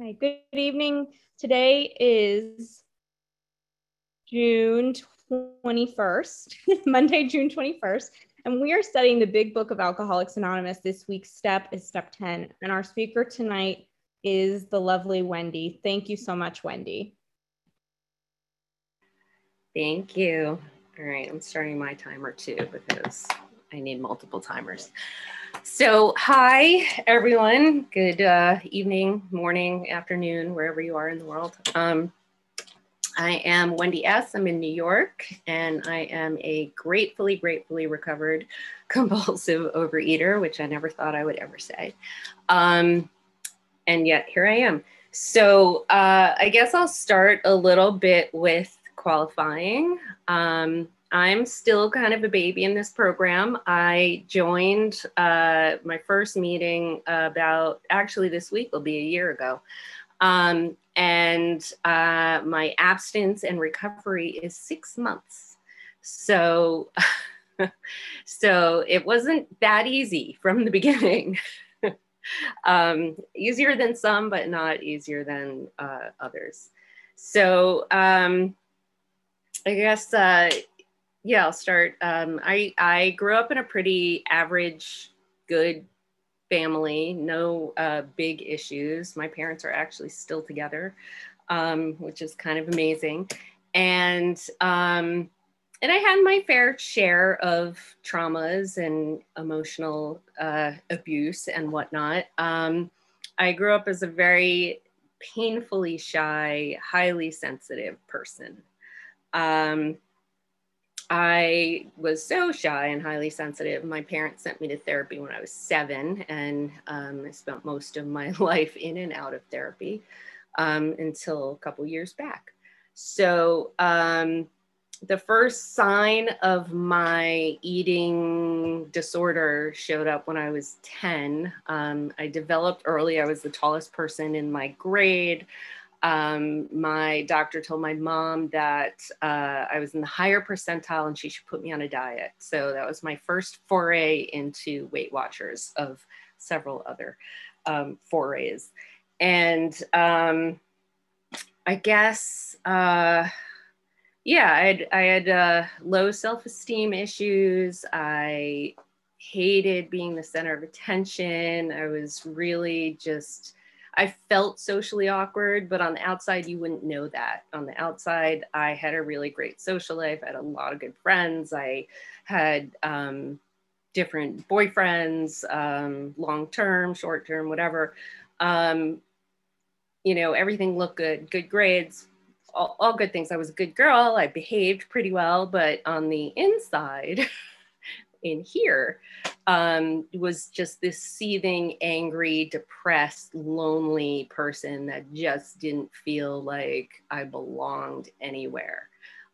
Hi, good evening. Today is June 21st, Monday, June 21st, and we are studying the Big Book of Alcoholics Anonymous. This week's step is step 10, and our speaker tonight is the lovely Wendy. Thank you so much, Wendy. Thank you. All right, I'm starting my timer too because I need multiple timers. So, hi everyone. Good uh, evening, morning, afternoon, wherever you are in the world. Um, I am Wendy S. I'm in New York, and I am a gratefully, gratefully recovered compulsive overeater, which I never thought I would ever say. Um, and yet here I am. So, uh, I guess I'll start a little bit with qualifying. Um, I'm still kind of a baby in this program. I joined uh, my first meeting about actually this week will be a year ago. Um, and uh, my abstinence and recovery is six months. So, so it wasn't that easy from the beginning. um, easier than some, but not easier than uh, others. So, um, I guess uh, yeah, I'll start. Um, I I grew up in a pretty average, good family. No uh, big issues. My parents are actually still together, um, which is kind of amazing. And um, and I had my fair share of traumas and emotional uh, abuse and whatnot. Um, I grew up as a very painfully shy, highly sensitive person. Um, I was so shy and highly sensitive. My parents sent me to therapy when I was seven, and um, I spent most of my life in and out of therapy um, until a couple years back. So, um, the first sign of my eating disorder showed up when I was 10. Um, I developed early, I was the tallest person in my grade um, my doctor told my mom that uh, I was in the higher percentile and she should put me on a diet. So that was my first foray into Weight Watchers of several other um, forays. And um, I guess, uh, yeah, I had, I had uh, low self esteem issues. I hated being the center of attention. I was really just I felt socially awkward, but on the outside, you wouldn't know that. On the outside, I had a really great social life. I had a lot of good friends. I had um, different boyfriends, um, long term, short term, whatever. Um, you know, everything looked good, good grades, all, all good things. I was a good girl. I behaved pretty well, but on the inside, in here um, was just this seething, angry, depressed, lonely person that just didn't feel like I belonged anywhere.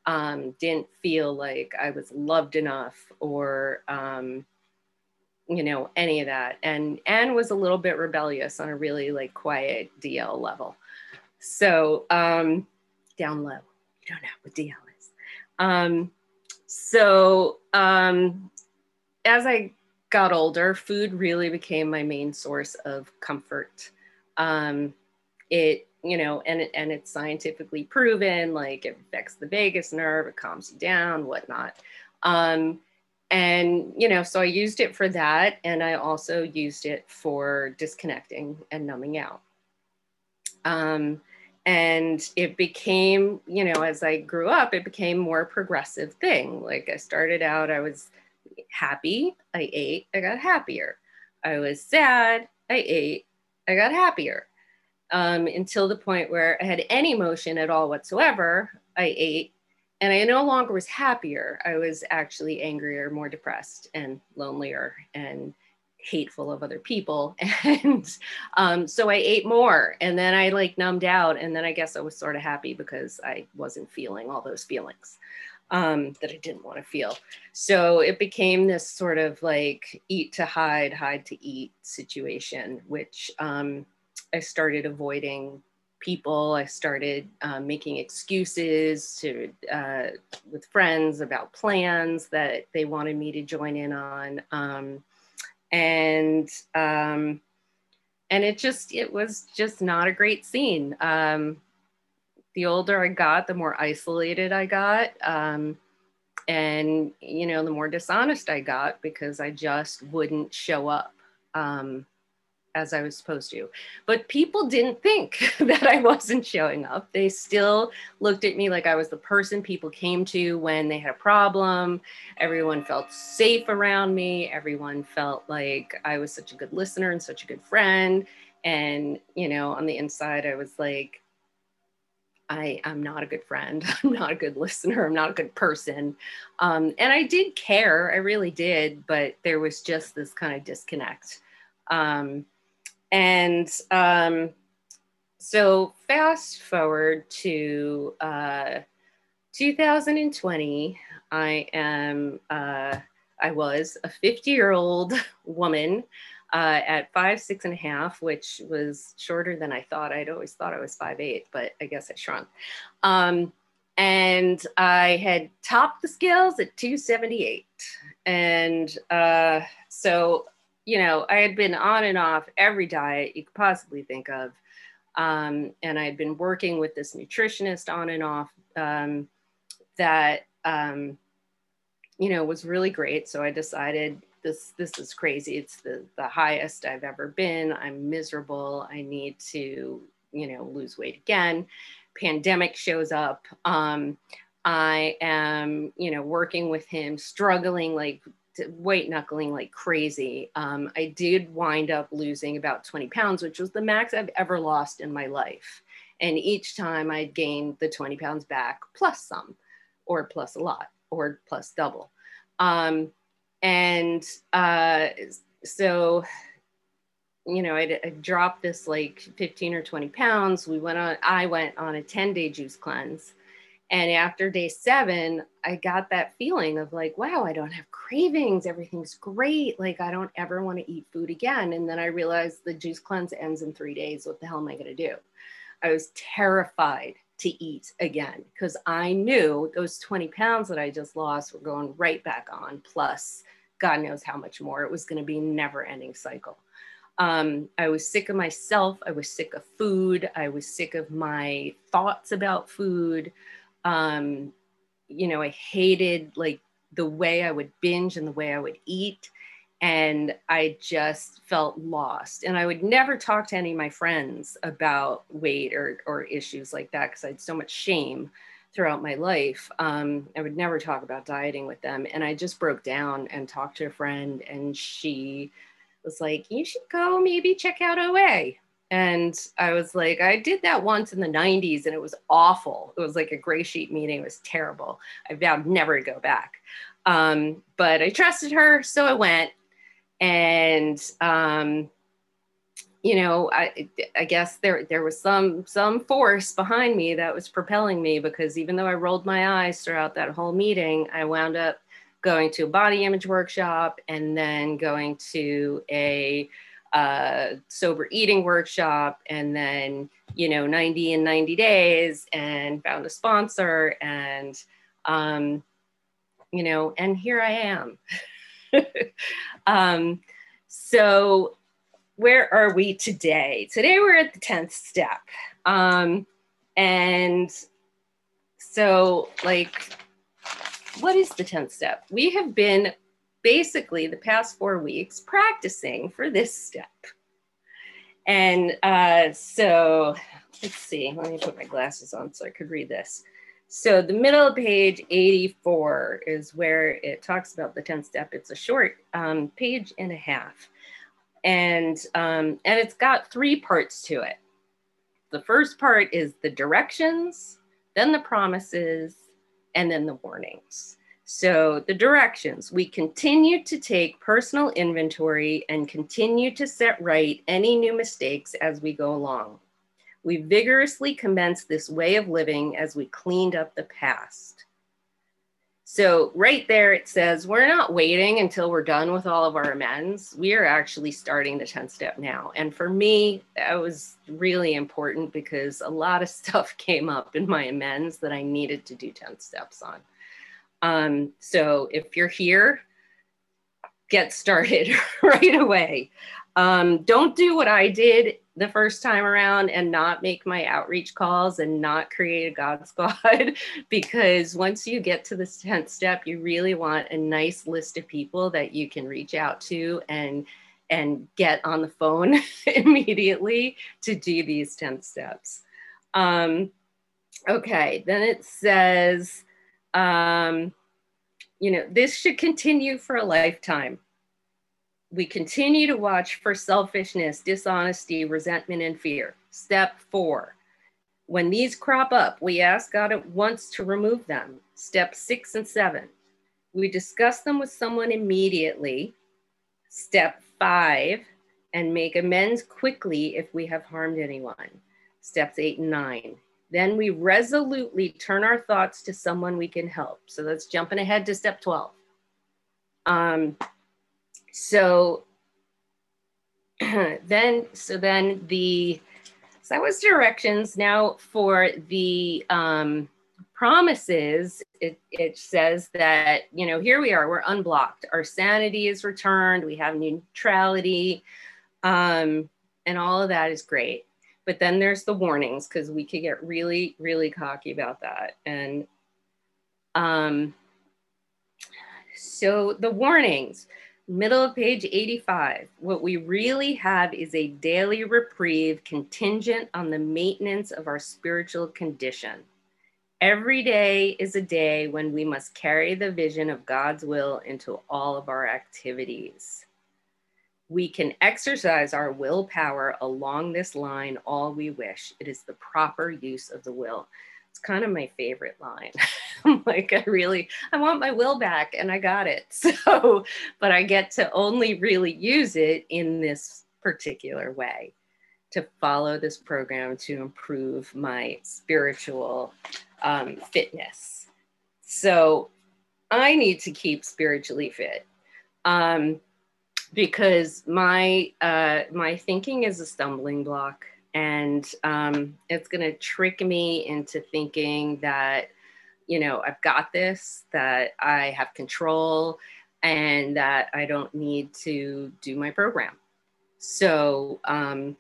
Um, didn't feel like I was loved enough or, um, you know, any of that. And and was a little bit rebellious on a really like quiet DL level. So um, down low, you don't know what DL is. Um, so um, as I got older, food really became my main source of comfort. Um, it, you know, and it, and it's scientifically proven, like it affects the vagus nerve, it calms you down, whatnot. Um, and you know, so I used it for that, and I also used it for disconnecting and numbing out. Um, and it became, you know, as I grew up, it became more progressive thing. Like I started out, I was happy, I ate, I got happier. I was sad, I ate, I got happier. Um, until the point where I had any emotion at all whatsoever, I ate, and I no longer was happier. I was actually angrier, more depressed, and lonelier, and hateful of other people. And um, so I ate more, and then I like numbed out, and then I guess I was sort of happy because I wasn't feeling all those feelings um, that I didn't want to feel. So it became this sort of like eat to hide, hide to eat situation, which um, I started avoiding people. I started um, making excuses to uh, with friends about plans that they wanted me to join in on, um, and um, and it just it was just not a great scene. Um, the older I got, the more isolated I got. Um, and you know the more dishonest i got because i just wouldn't show up um, as i was supposed to. But people didn't think that i wasn't showing up. They still looked at me like i was the person people came to when they had a problem. Everyone felt safe around me. Everyone felt like i was such a good listener and such a good friend. And you know on the inside i was like I am not a good friend. I'm not a good listener. I'm not a good person. Um, and I did care, I really did, but there was just this kind of disconnect. Um, and um, so, fast forward to uh, 2020, I am, uh, I was a 50 year old woman uh, at five, six and a half, which was shorter than I thought. I'd always thought I was five, eight, but I guess I shrunk. Um, and I had topped the scales at 278. And uh, so, you know, I had been on and off every diet you could possibly think of. Um, and I had been working with this nutritionist on and off um, that, um, you know, was really great. So I decided this this is crazy. It's the the highest i've ever been. I'm miserable. I need to you know lose weight again. Pandemic shows up. Um i am you know working with him struggling like weight knuckling like crazy. Um, i did wind up losing about 20 pounds which was the max i've ever lost in my life. And each time i'd gained the 20 pounds back plus some or plus a lot or plus double. Um, and uh, so you know I, I dropped this like 15 or 20 pounds. We went on i went on a 10 day juice cleanse. And after day seven i got that feeling of like wow i don't have cravings. Everything's great. Like i don't ever want to eat food again. And then i realized the juice cleanse ends in three days. What the hell am i going to do? I was terrified to eat again because i knew those 20 pounds that i just lost were going right back on plus God knows how much more. It was going to be never ending cycle. Um, I was sick of myself. I was sick of food. I was sick of my thoughts about food. Um, you know, I hated like the way I would binge and the way I would eat. And I just felt lost. And I would never talk to any of my friends about weight or, or issues like that because I had so much shame throughout my life. Um, I would never talk about dieting with them. And I just broke down and talked to a friend, and she was like, You should go maybe check out OA. And I was like, I did that once in the 90s and it was awful. It was like a gray sheet meeting, it was terrible. I vowed never to go back. Um, but I trusted her, so I went. And um, you know, I, I guess there there was some some force behind me that was propelling me because even though I rolled my eyes throughout that whole meeting, I wound up going to a body image workshop and then going to a uh, sober eating workshop and then you know 90 and 90 days and found a sponsor and um, you know and here I am. um, so where are we today? Today we're at the 10th step. Um, and so, like, what is the 10th step? We have been basically the past four weeks practicing for this step. And uh, so, let's see, let me put my glasses on so I could read this. So, the middle of page 84 is where it talks about the 10th step. It's a short um, page and a half and um, and it's got three parts to it. The first part is the directions, then the promises, and then the warnings. So the directions, we continue to take personal inventory and continue to set right any new mistakes as we go along. We vigorously commence this way of living as we cleaned up the past. So right there, it says we're not waiting until we're done with all of our amends. We are actually starting the 10th step now. And for me, that was really important because a lot of stuff came up in my amends that I needed to do 10 steps on. Um, so if you're here, get started right away. Um, don't do what I did the first time around and not make my outreach calls and not create a God squad because once you get to the 10th step, you really want a nice list of people that you can reach out to and and get on the phone immediately to do these 10 steps. Um, okay, then it says, um, you know, this should continue for a lifetime we continue to watch for selfishness, dishonesty, resentment, and fear. Step four, when these crop up, we ask God at once to remove them. Step six and seven, we discuss them with someone immediately. Step five, and make amends quickly if we have harmed anyone. Steps eight and nine. Then we resolutely turn our thoughts to someone we can help. So that's jumping ahead to step 12. Um, so then, so then the, so that was directions. Now for the um, promises, it, it says that, you know, here we are, we're unblocked. Our sanity is returned. We have neutrality. Um, and all of that is great. But then there's the warnings because we could get really, really cocky about that. And um, so the warnings middle of page 85, what we really have is a daily reprieve contingent on the maintenance of our spiritual condition. Every day is a day when we must carry the vision of God's will into all of our activities. We can exercise our willpower along this line all we wish. It is the proper use of the will it's kind of my favorite line. I'm like, I really, I want my will back and I got it. So, but I get to only really use it in this particular way to follow this program to improve my spiritual um, fitness. So I need to keep spiritually fit. Um, because my uh, my thinking is a stumbling block and um, it's going to trick me into thinking that you know i've got this that i have control and that i don't need to do my program. So um,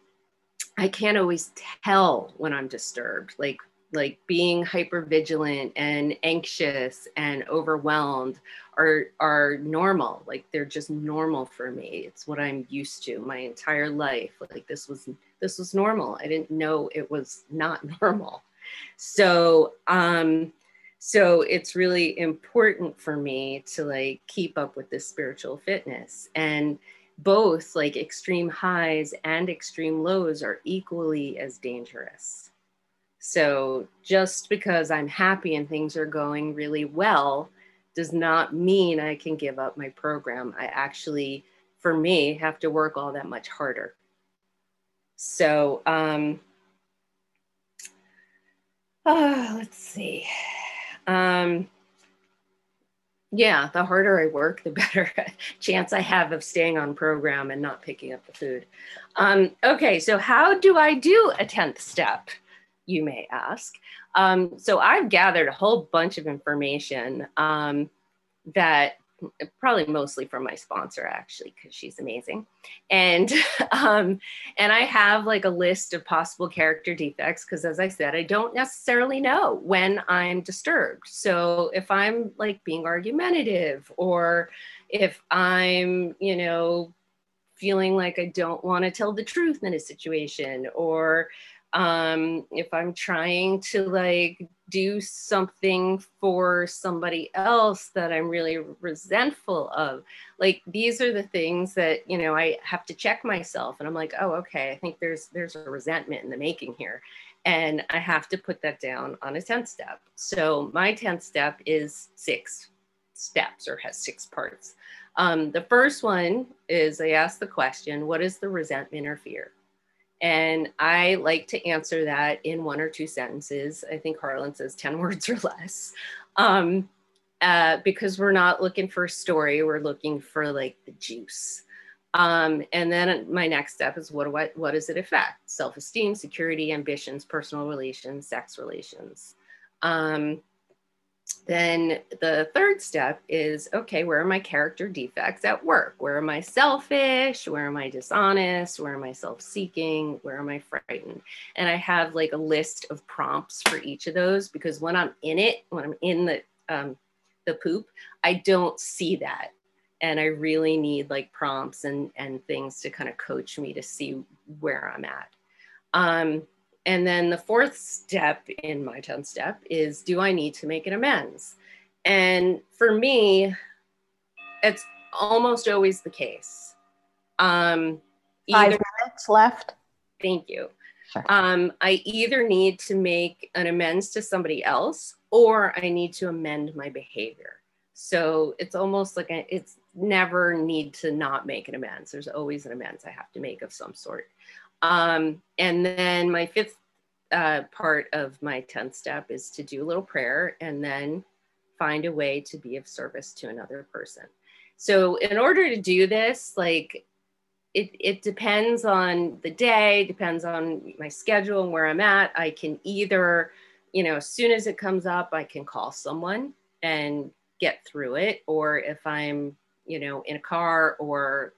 i can't always tell when i'm disturbed. Like like being hyper vigilant and anxious and overwhelmed are are normal. Like they're just normal for me. It's what i'm used to my entire life. Like this was this was normal. I didn't know it was not normal. So um so it's really important for me to like keep up with this spiritual fitness. And both like extreme highs and extreme lows are equally as dangerous so just because I'm happy and things are going really well does not mean I can give up my program. I actually, for me, have to work all that much harder. So, um, oh, let's see. Um, yeah, the harder I work, the better chance I have of staying on program and not picking up the food. Um, okay, so how do I do a 10th step? You may ask. Um, so I've gathered a whole bunch of information um, that probably mostly from my sponsor actually because she's amazing and um and i have like a list of possible character defects because as i said i don't necessarily know when i'm disturbed so if i'm like being argumentative or if i'm you know feeling like i don't want to tell the truth in a situation or um, if I'm trying to like do something for somebody else that I'm really resentful of, like these are the things that you know I have to check myself, and I'm like, oh, okay, I think there's there's a resentment in the making here, and I have to put that down on a tenth step. So my tenth step is six steps or has six parts. Um, the first one is I ask the question, what is the resentment or fear? And I like to answer that in one or two sentences. I think Harlan says 10 words or less. Um, uh, because we're not looking for a story, we're looking for like the juice. Um, and then my next step is what I, what does it affect? Self-esteem, security, ambitions, personal relations, sex relations. Um, then the third step is okay, where are my character defects at work? Where am I selfish? Where am I dishonest? Where am I self seeking? Where am I frightened? And I have like a list of prompts for each of those because when I'm in it, when I'm in the, um, the poop, I don't see that. And I really need like prompts and, and things to kind of coach me to see where I'm at. Um, and then the fourth step in my 10 step is do I need to make an amends? And for me, it's almost always the case. Um, Five either, minutes left. Thank you. Sure. Um, I either need to make an amends to somebody else or I need to amend my behavior. So it's almost like a, it's never need to not make an amends. There's always an amends I have to make of some sort. Um, and then my fifth uh, part of my 10th step is to do a little prayer and then find a way to be of service to another person. So, in order to do this, like it, it depends on the day, depends on my schedule and where I'm at. I can either, you know, as soon as it comes up, I can call someone and get through it. Or if I'm, you know, in a car or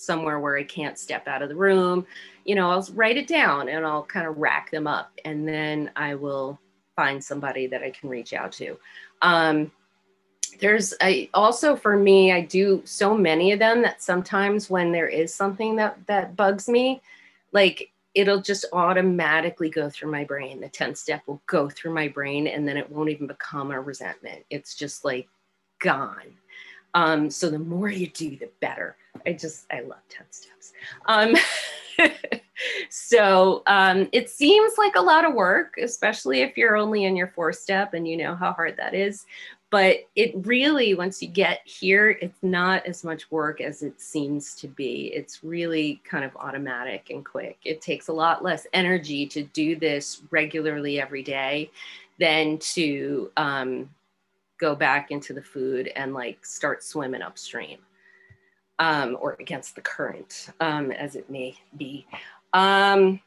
somewhere where I can't step out of the room, you know, I'll write it down and I'll kind of rack them up and then I will find somebody that I can reach out to. Um, there's I also for me, I do so many of them that sometimes when there is something that that bugs me, like it'll just automatically go through my brain. The 10th step will go through my brain and then it won't even become a resentment. It's just like gone. Um, so the more you do, the better. I just, I love 10 steps. Um, so um, it seems like a lot of work, especially if you're only in your four step and you know how hard that is. But it really, once you get here, it's not as much work as it seems to be. It's really kind of automatic and quick. It takes a lot less energy to do this regularly every day than to um, go back into the food and like start swimming upstream um, or against the current, um, as it may be. Um,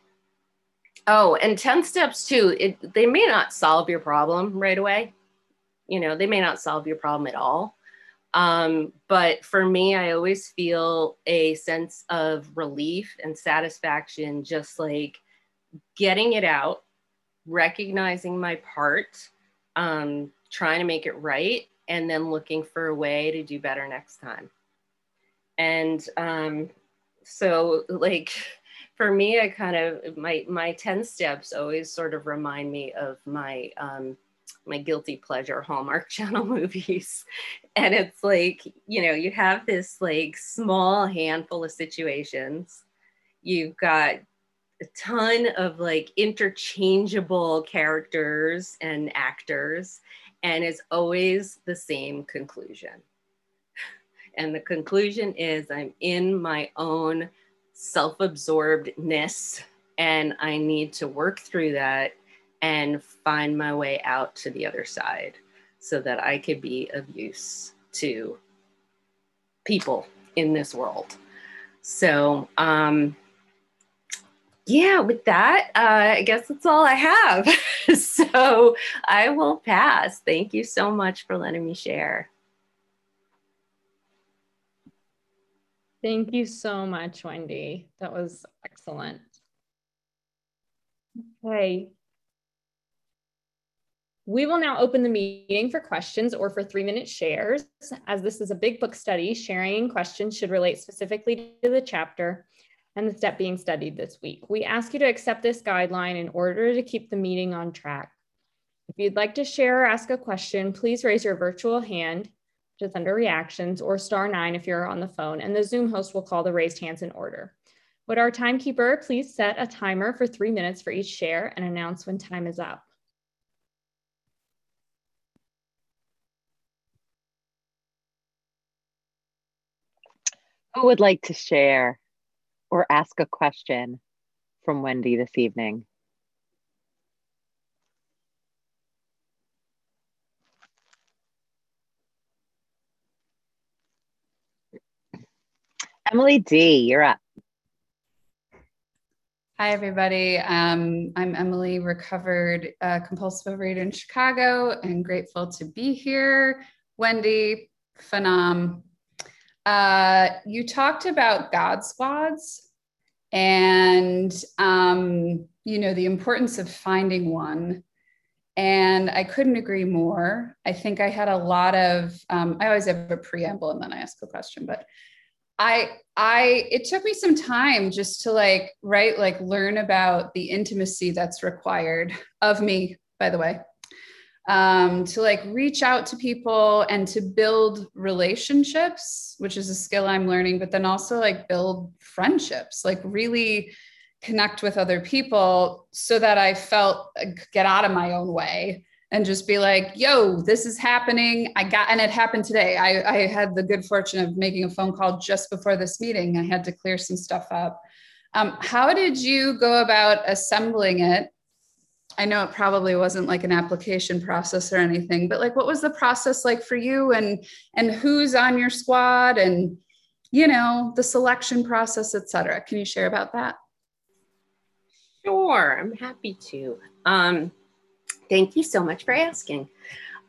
oh, and 10 steps too, it, they may not solve your problem right away. You know, they may not solve your problem at all. Um, but for me, I always feel a sense of relief and satisfaction, just like getting it out, recognizing my part, um, trying to make it right, and then looking for a way to do better next time and um, so like for me i kind of my my 10 steps always sort of remind me of my um, my guilty pleasure hallmark channel movies. And it's like you know you have this like small handful of situations. You've got a ton of like interchangeable characters and actors and it's always the same conclusion and the conclusion is I'm in my own self absorbedness and I need to work through that and find my way out to the other side so that I could be of use to people in this world. So, um, yeah, with that, uh, I guess that's all I have. so I will pass. Thank you so much for letting me share. Thank you so much, Wendy. That was excellent. Okay. We will now open the meeting for questions or for three minute shares. As this is a big book study, sharing questions should relate specifically to the chapter and the step being studied this week. We ask you to accept this guideline in order to keep the meeting on track. If you'd like to share or ask a question, please raise your virtual hand just under reactions or star nine if you're on the phone, and the Zoom host will call the raised hands in order. Would our timekeeper please set a timer for three minutes for each share and announce when time is up? Who would like to share or ask a question from Wendy this evening? Emily D, you're up. Hi, everybody. Um, I'm Emily, recovered uh, compulsive overeater in Chicago, and grateful to be here. Wendy, phenom. Uh, you talked about God squads and, um, you know, the importance of finding one. And I couldn't agree more. I think I had a lot of, um, I always have a preamble and then I ask a question, but I I it took me some time just to like right like learn about the intimacy that's required of me by the way um, to like reach out to people and to build relationships which is a skill i'm learning but then also like build friendships like really connect with other people so that i felt get out of my own way and just be like, yo, this is happening. I got, and it happened today. I, I had the good fortune of making a phone call just before this meeting. I had to clear some stuff up. Um, how did you go about assembling it? I know it probably wasn't like an application process or anything, but like, what was the process like for you and, and who's on your squad and, you know, the selection process, et cetera. Can you share about that? Sure, I'm happy to. Um, Thank you so much for asking.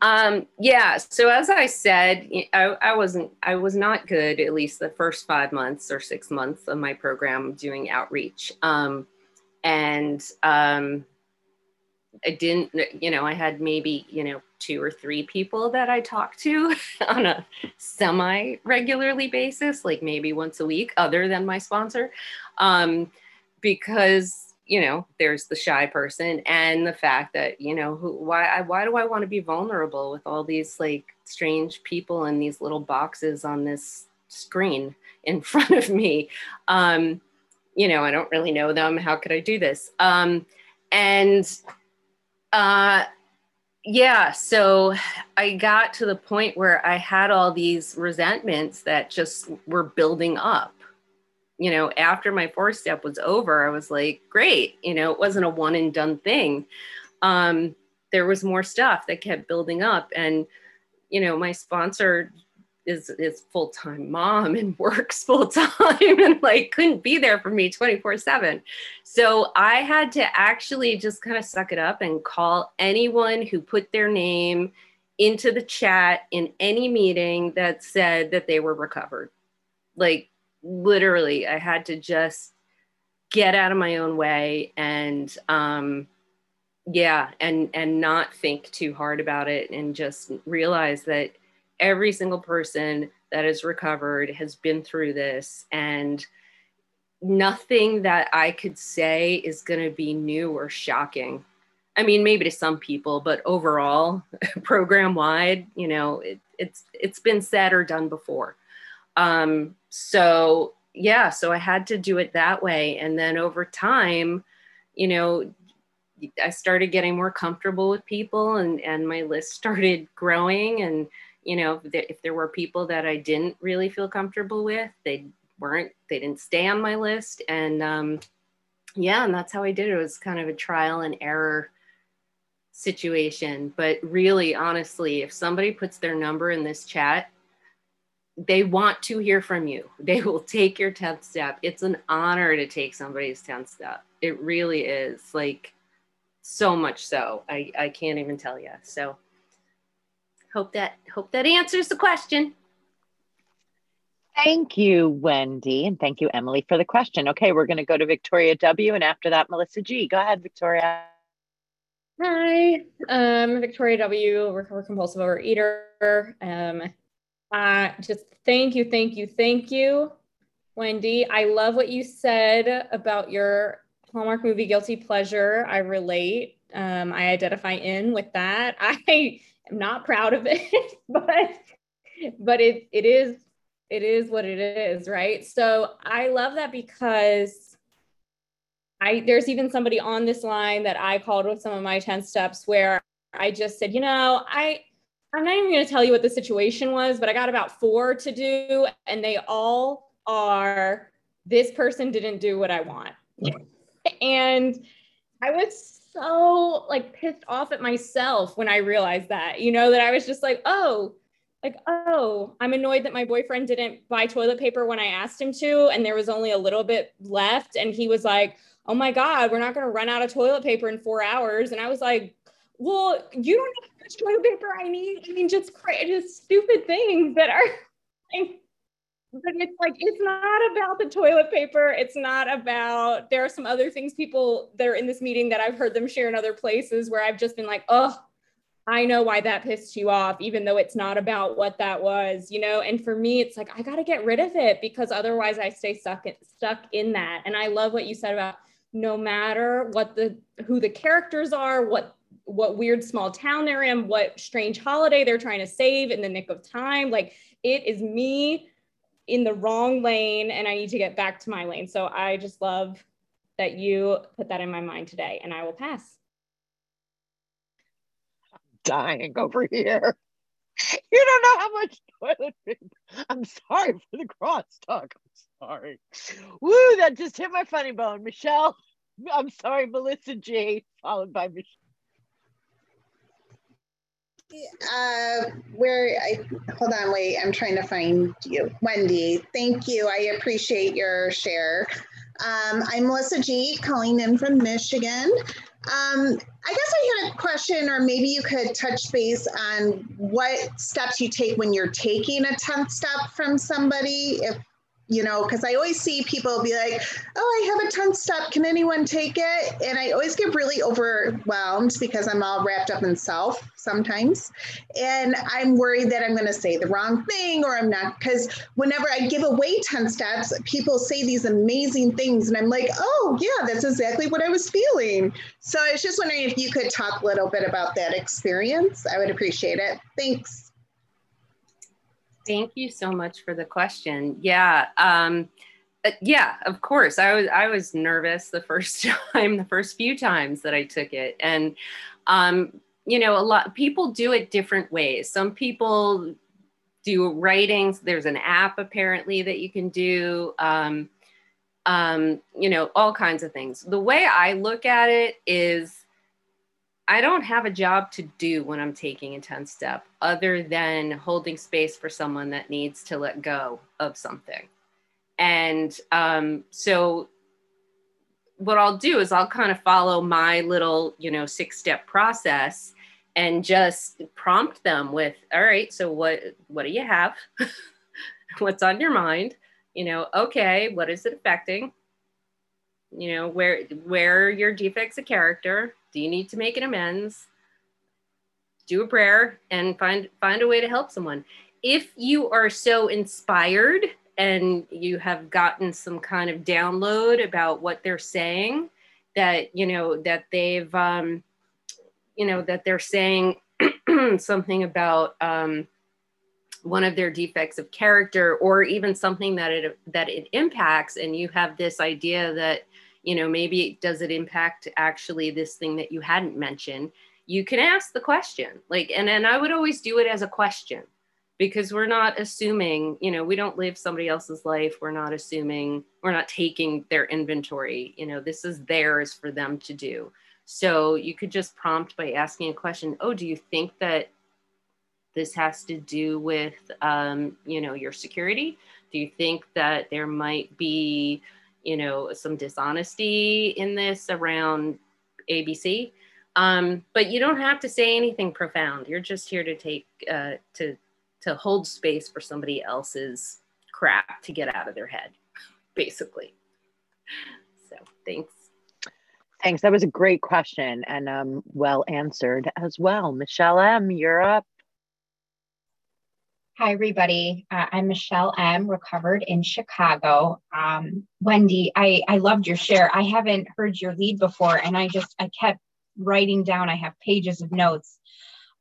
Um, yeah, so as I said, I, I, wasn't, I was not good at least the first five months or six months of my program doing outreach. Um, and um, I didn't, you know, I had maybe, you know, two or three people that I talked to on a semi regularly basis, like maybe once a week, other than my sponsor. Um, because you know there's the shy person and the fact that you know who why why do i want to be vulnerable with all these like strange people in these little boxes on this screen in front of me? Um you know i don't really know them. How could i do this? Um and uh yeah so i got to the point where i had all these resentments that just were building up you know, after my fourth step was over, I was like, great, you know, it wasn't a one and done thing. Um, there was more stuff that kept building up. And, you know, my sponsor is is full-time mom and works full-time and like couldn't be there for me 24-7. So I had to actually just kind of suck it up and call anyone who put their name into the chat in any meeting that said that they were recovered. Like literally i had to just get out of my own way and um yeah and and not think too hard about it and just realize that every single person that has recovered has been through this and nothing that i could say is going to be new or shocking. I mean maybe to some people but overall program wide you know it, it's it's been said or done before. Um, so yeah, so I had to do it that way. And then over time, you know, I started getting more comfortable with people and, and my list started growing. And, you know, if there were people that I didn't really feel comfortable with, they weren't, they didn't stay on my list. And um, yeah, and that's how I did it. It was kind of a trial and error situation. But really, honestly, if somebody puts their number in this chat, they want to hear from you. They will take your 10th step. It's an honor to take somebody's 10th step. It really is like so much so. I, I can't even tell you. So hope that hope that answers the question. Thank you, Wendy, and thank you, Emily, for the question. Okay, we're going to go to Victoria W, and after that, Melissa G. Go ahead, Victoria. Hi, um, Victoria W, Recover compulsive overeater. Um, uh, just thank you, thank you, thank you, Wendy. I love what you said about your Hallmark movie Guilty Pleasure. I relate. Um, I identify in with that. I am not proud of it, but but it it is it is what it is, right? So I love that because I there's even somebody on this line that I called with some of my 10 steps where I just said, you know, I I'm not even going to tell you what the situation was, but I got about four to do, and they all are this person didn't do what I want. and I was so like pissed off at myself when I realized that, you know, that I was just like, oh, like, oh, I'm annoyed that my boyfriend didn't buy toilet paper when I asked him to, and there was only a little bit left. And he was like, oh my God, we're not going to run out of toilet paper in four hours. And I was like, well, you don't know how much toilet paper I need. I mean, just crazy, just stupid things that are. but it's like it's not about the toilet paper it's not about there are some other things people that are in this meeting that i've heard them share in other places where i've just been like oh i know why that pissed you off even though it's not about what that was you know and for me it's like i got to get rid of it because otherwise i stay stuck in, stuck in that and i love what you said about no matter what the who the characters are what what weird small town they're in what strange holiday they're trying to save in the nick of time like it is me in the wrong lane and I need to get back to my lane. So I just love that you put that in my mind today and I will pass. I'm dying over here. You don't know how much toilet paper. I'm sorry for the crosstalk. I'm sorry. Woo, that just hit my funny bone. Michelle, I'm sorry, Melissa G, followed by Michelle uh, where I hold on, wait, I'm trying to find you. Wendy, thank you. I appreciate your share. Um, I'm Melissa G, calling in from Michigan. Um, I guess I had a question, or maybe you could touch base on what steps you take when you're taking a 10th step from somebody. If you know, because I always see people be like, oh, I have a 10 step. Can anyone take it? And I always get really overwhelmed because I'm all wrapped up in self sometimes. And I'm worried that I'm going to say the wrong thing or I'm not, because whenever I give away 10 steps, people say these amazing things. And I'm like, oh, yeah, that's exactly what I was feeling. So I was just wondering if you could talk a little bit about that experience. I would appreciate it. Thanks. Thank you so much for the question. Yeah. Um, uh, yeah, of course. I was I was nervous the first time, the first few times that I took it, and um, you know, a lot people do it different ways. Some people do writings. There's an app apparently that you can do. Um, um, you know, all kinds of things. The way I look at it is I don't have a job to do when I'm taking a 10 step other than holding space for someone that needs to let go of something. And um, so what I'll do is I'll kind of follow my little, you know, six step process and just prompt them with, all right, so what what do you have? What's on your mind? You know, okay, what is it affecting? You know, where where your defects of character? Do you need to make an amends? Do a prayer and find find a way to help someone. If you are so inspired and you have gotten some kind of download about what they're saying that you know that they've um, you know that they're saying something about um, one of their defects of character or even something that it that it impacts and you have this idea that you know maybe does it impact actually this thing that you hadn't mentioned? You can ask the question like and and i would always do it as a question because we're not assuming you know we don't live somebody else's life. We're not assuming we're not taking their inventory you know this is theirs for them to do. So you could just prompt by asking a question oh do you think that this has to do with um, you know your security? Do you think that there might be you know, some dishonesty in this around ABC. Um, but you don't have to say anything profound. You're just here to take uh, to to hold space for somebody else's crap to get out of their head, basically. So thanks. Thanks. That was a great question and um, well answered as well. Michelle M., you're up. Hi, everybody. Uh, I'm Michelle M., recovered in Chicago. Um, Wendy, I, I loved your share. I haven't heard your lead before, and I just, I kept writing down, I have pages of notes.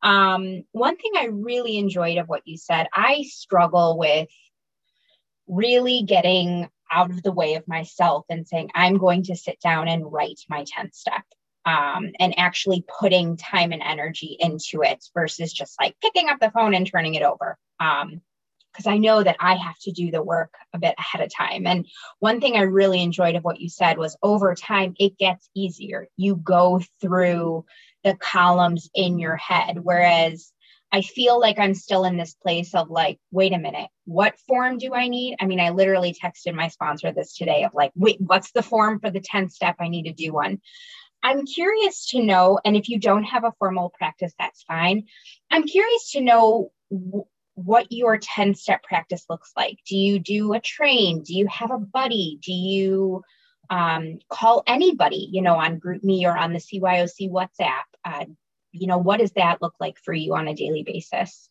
Um, one thing I really enjoyed of what you said, I struggle with really getting out of the way of myself and saying, I'm going to sit down and write my 10th step um, and actually putting time and energy into it versus just like picking up the phone and turning it over. Um, because I know that I have to do the work a bit ahead of time. And one thing I really enjoyed of what you said was over time, it gets easier. You go through the columns in your head. Whereas I feel like I'm still in this place of like, wait a minute, what form do I need? I mean, I literally texted my sponsor this today of like, wait, what's the form for the 10th step? I need to do one. I'm curious to know, and if you don't have a formal practice, that's fine. I'm curious to know w- what your 10 step practice looks like. Do you do a train? Do you have a buddy? Do you um, call anybody, you know, on GroupMe or on the CYOC WhatsApp? Uh, you know, what does that look like for you on a daily basis?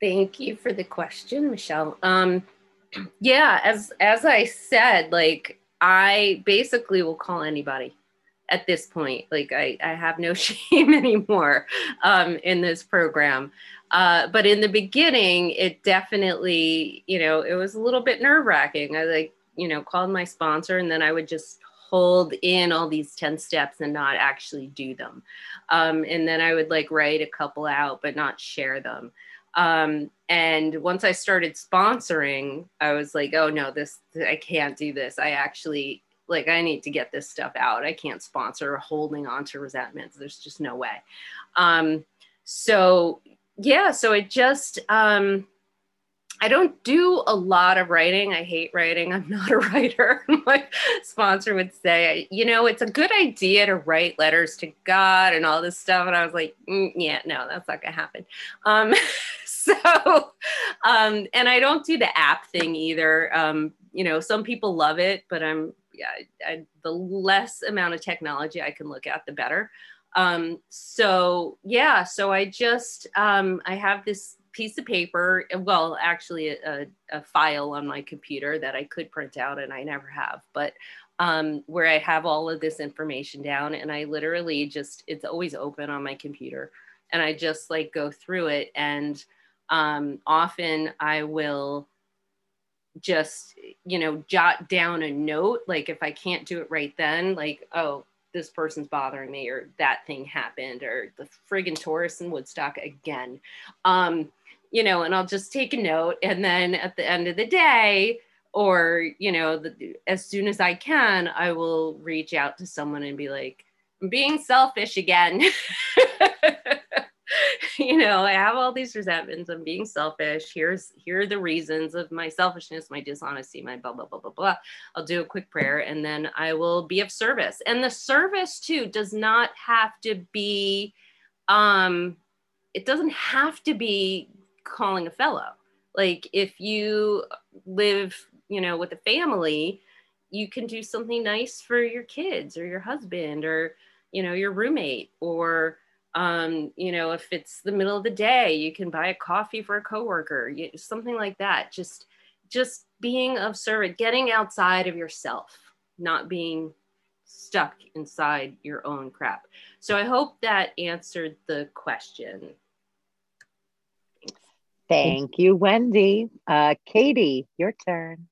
Thank you for the question, Michelle. Um, yeah, as as I said, like I basically will call anybody at this point. Like I, I have no shame anymore um, in this program. Uh, but in the beginning, it definitely, you know, it was a little bit nerve wracking. I like, you know, called my sponsor and then I would just hold in all these 10 steps and not actually do them. Um, and then I would like write a couple out, but not share them. Um, and once I started sponsoring, I was like, oh no, this, I can't do this. I actually, like, I need to get this stuff out. I can't sponsor holding on to resentments. There's just no way. Um, so, yeah, so it just, um, I don't do a lot of writing. I hate writing. I'm not a writer. My sponsor would say, you know, it's a good idea to write letters to God and all this stuff. And I was like, mm, yeah, no, that's not going to happen. Um, so, um, and I don't do the app thing either. Um, you know, some people love it, but I'm, yeah, I, the less amount of technology I can look at, the better. Um, so yeah, so I just, um, I have this piece of paper, well, actually a, a, file on my computer that I could print out and I never have, but um, where I have all of this information down and I literally just, it's always open on my computer and I just like go through it. And um, often I will just, you know, jot down a note. Like if I can't do it right then, like, oh, this person's bothering me or that thing happened or the friggin' Taurus in Woodstock again. Um, you know, and I'll just take a note. And then at the end of the day, or, you know, the, as soon as I can, I will reach out to someone and be like, I'm being selfish again. you know, I have all these resentments. I'm being selfish. Here's here are the reasons of my selfishness, my dishonesty, my blah blah blah blah blah. I'll do a quick prayer and then I will be of service. And the service too does not have to be um it doesn't have to be calling a fellow. Like if you live, you know, with a family, you can do something nice for your kids or your husband or, you know, your roommate or um, you know, if it's the middle of the day, you can buy a coffee for a coworker, you, something like that. Just just being of service, getting outside of yourself, not being stuck inside your own crap. So I hope that answered the question. Thank you, Wendy. Uh, Katie, your turn.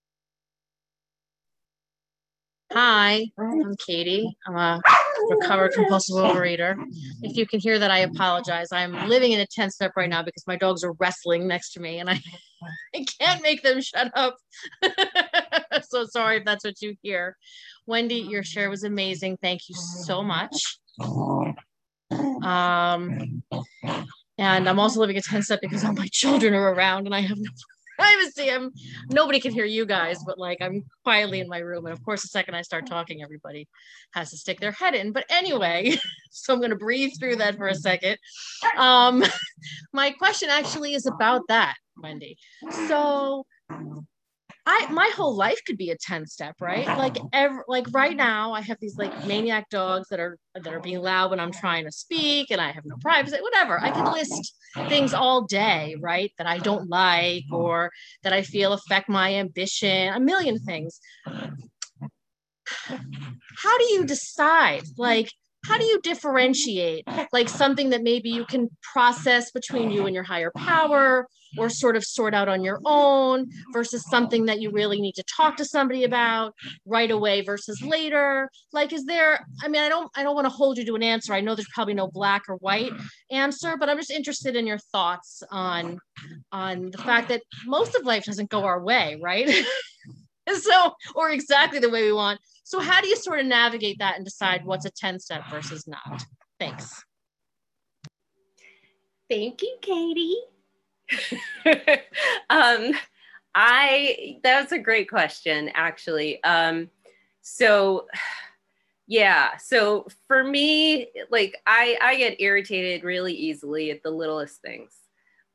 Hi, I'm Katie. I'm a recovered compulsive overeater. If you can hear that, I apologize. I'm living in a 10 step right now because my dogs are wrestling next to me and I, I can't make them shut up. so sorry if that's what you hear. Wendy, your share was amazing. Thank you so much. Um, and I'm also living a 10 step because all my children are around and I have no privacy. I'm nobody can hear you guys, but like I'm quietly in my room. And of course, the second I start talking, everybody has to stick their head in. But anyway, so I'm gonna breathe through that for a second. Um, my question actually is about that, Wendy. So I my whole life could be a 10 step, right? Like every, like right now I have these like maniac dogs that are that are being loud when I'm trying to speak and I have no privacy, whatever. I could list things all day, right? That I don't like or that I feel affect my ambition, a million things. How do you decide? Like how do you differentiate like something that maybe you can process between you and your higher power or sort of sort out on your own versus something that you really need to talk to somebody about right away versus later? Like is there i mean i don't i don't want to hold you to an answer. I know there's probably no black or white answer but i'm just interested in your thoughts on on the fact that most of life doesn't go our way right so or exactly the way we want so how do you sort of navigate that and decide what's a 10 step versus not thanks Thank you, Katie. um, I that's a great question, actually. Um, so yeah, so for me, like I I get irritated really easily at the littlest things.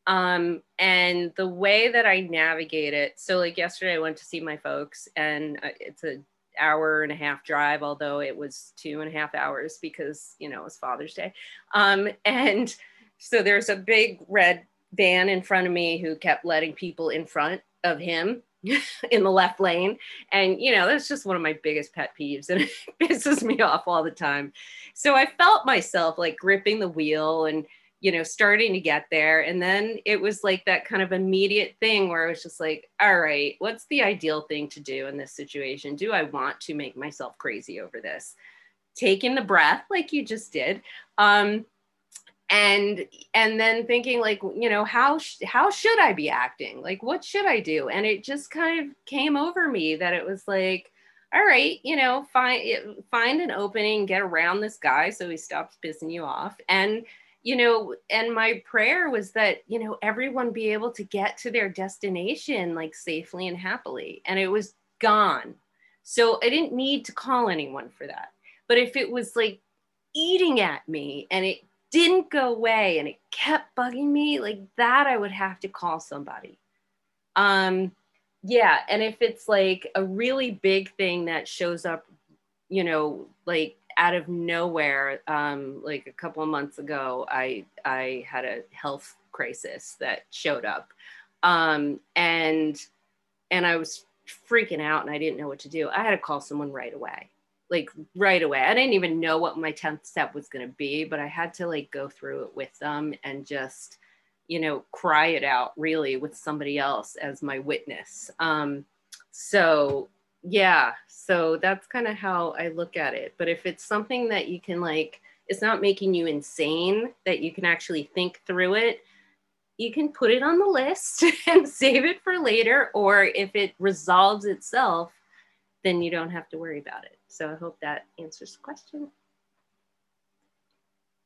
Um, and the way that I navigate it, so like yesterday I went to see my folks, and uh, it's a hour and a half drive, although it was two and a half hours because you know it was Father's Day. Um, and so there's a big red van in front of me who kept letting people in front of him in the left lane. And, you know, that's just one of my biggest pet peeves and it pisses me off all the time. So I felt myself like gripping the wheel and, you know, starting to get there. And then it was like that kind of immediate thing where I was just like, all right, what's the ideal thing to do in this situation? Do I want to make myself crazy over this? Taking the breath like you just did. Um, and and then thinking like you know how sh- how should i be acting like what should i do and it just kind of came over me that it was like all right you know find find an opening get around this guy so he stops pissing you off and you know and my prayer was that you know everyone be able to get to their destination like safely and happily. And it was gone. So i didn't need to call anyone for that. But if it was like eating at me and it didn't go away and it kept bugging me like that i would have to call somebody. Um yeah. And if it's like a really big thing that shows up you know like out of nowhere um like a couple of months ago i i had a health crisis that showed up um and and i was freaking out and i didn't know what to do i had to call someone right away like right away. I didn't even know what my 10th step was going to be, but I had to like go through it with them and just, you know, cry it out really with somebody else as my witness. Um, so, yeah, so that's kind of how I look at it. But if it's something that you can like, it's not making you insane, that you can actually think through it, you can put it on the list and save it for later. Or if it resolves itself, then you don't have to worry about it. So I hope that answers the question.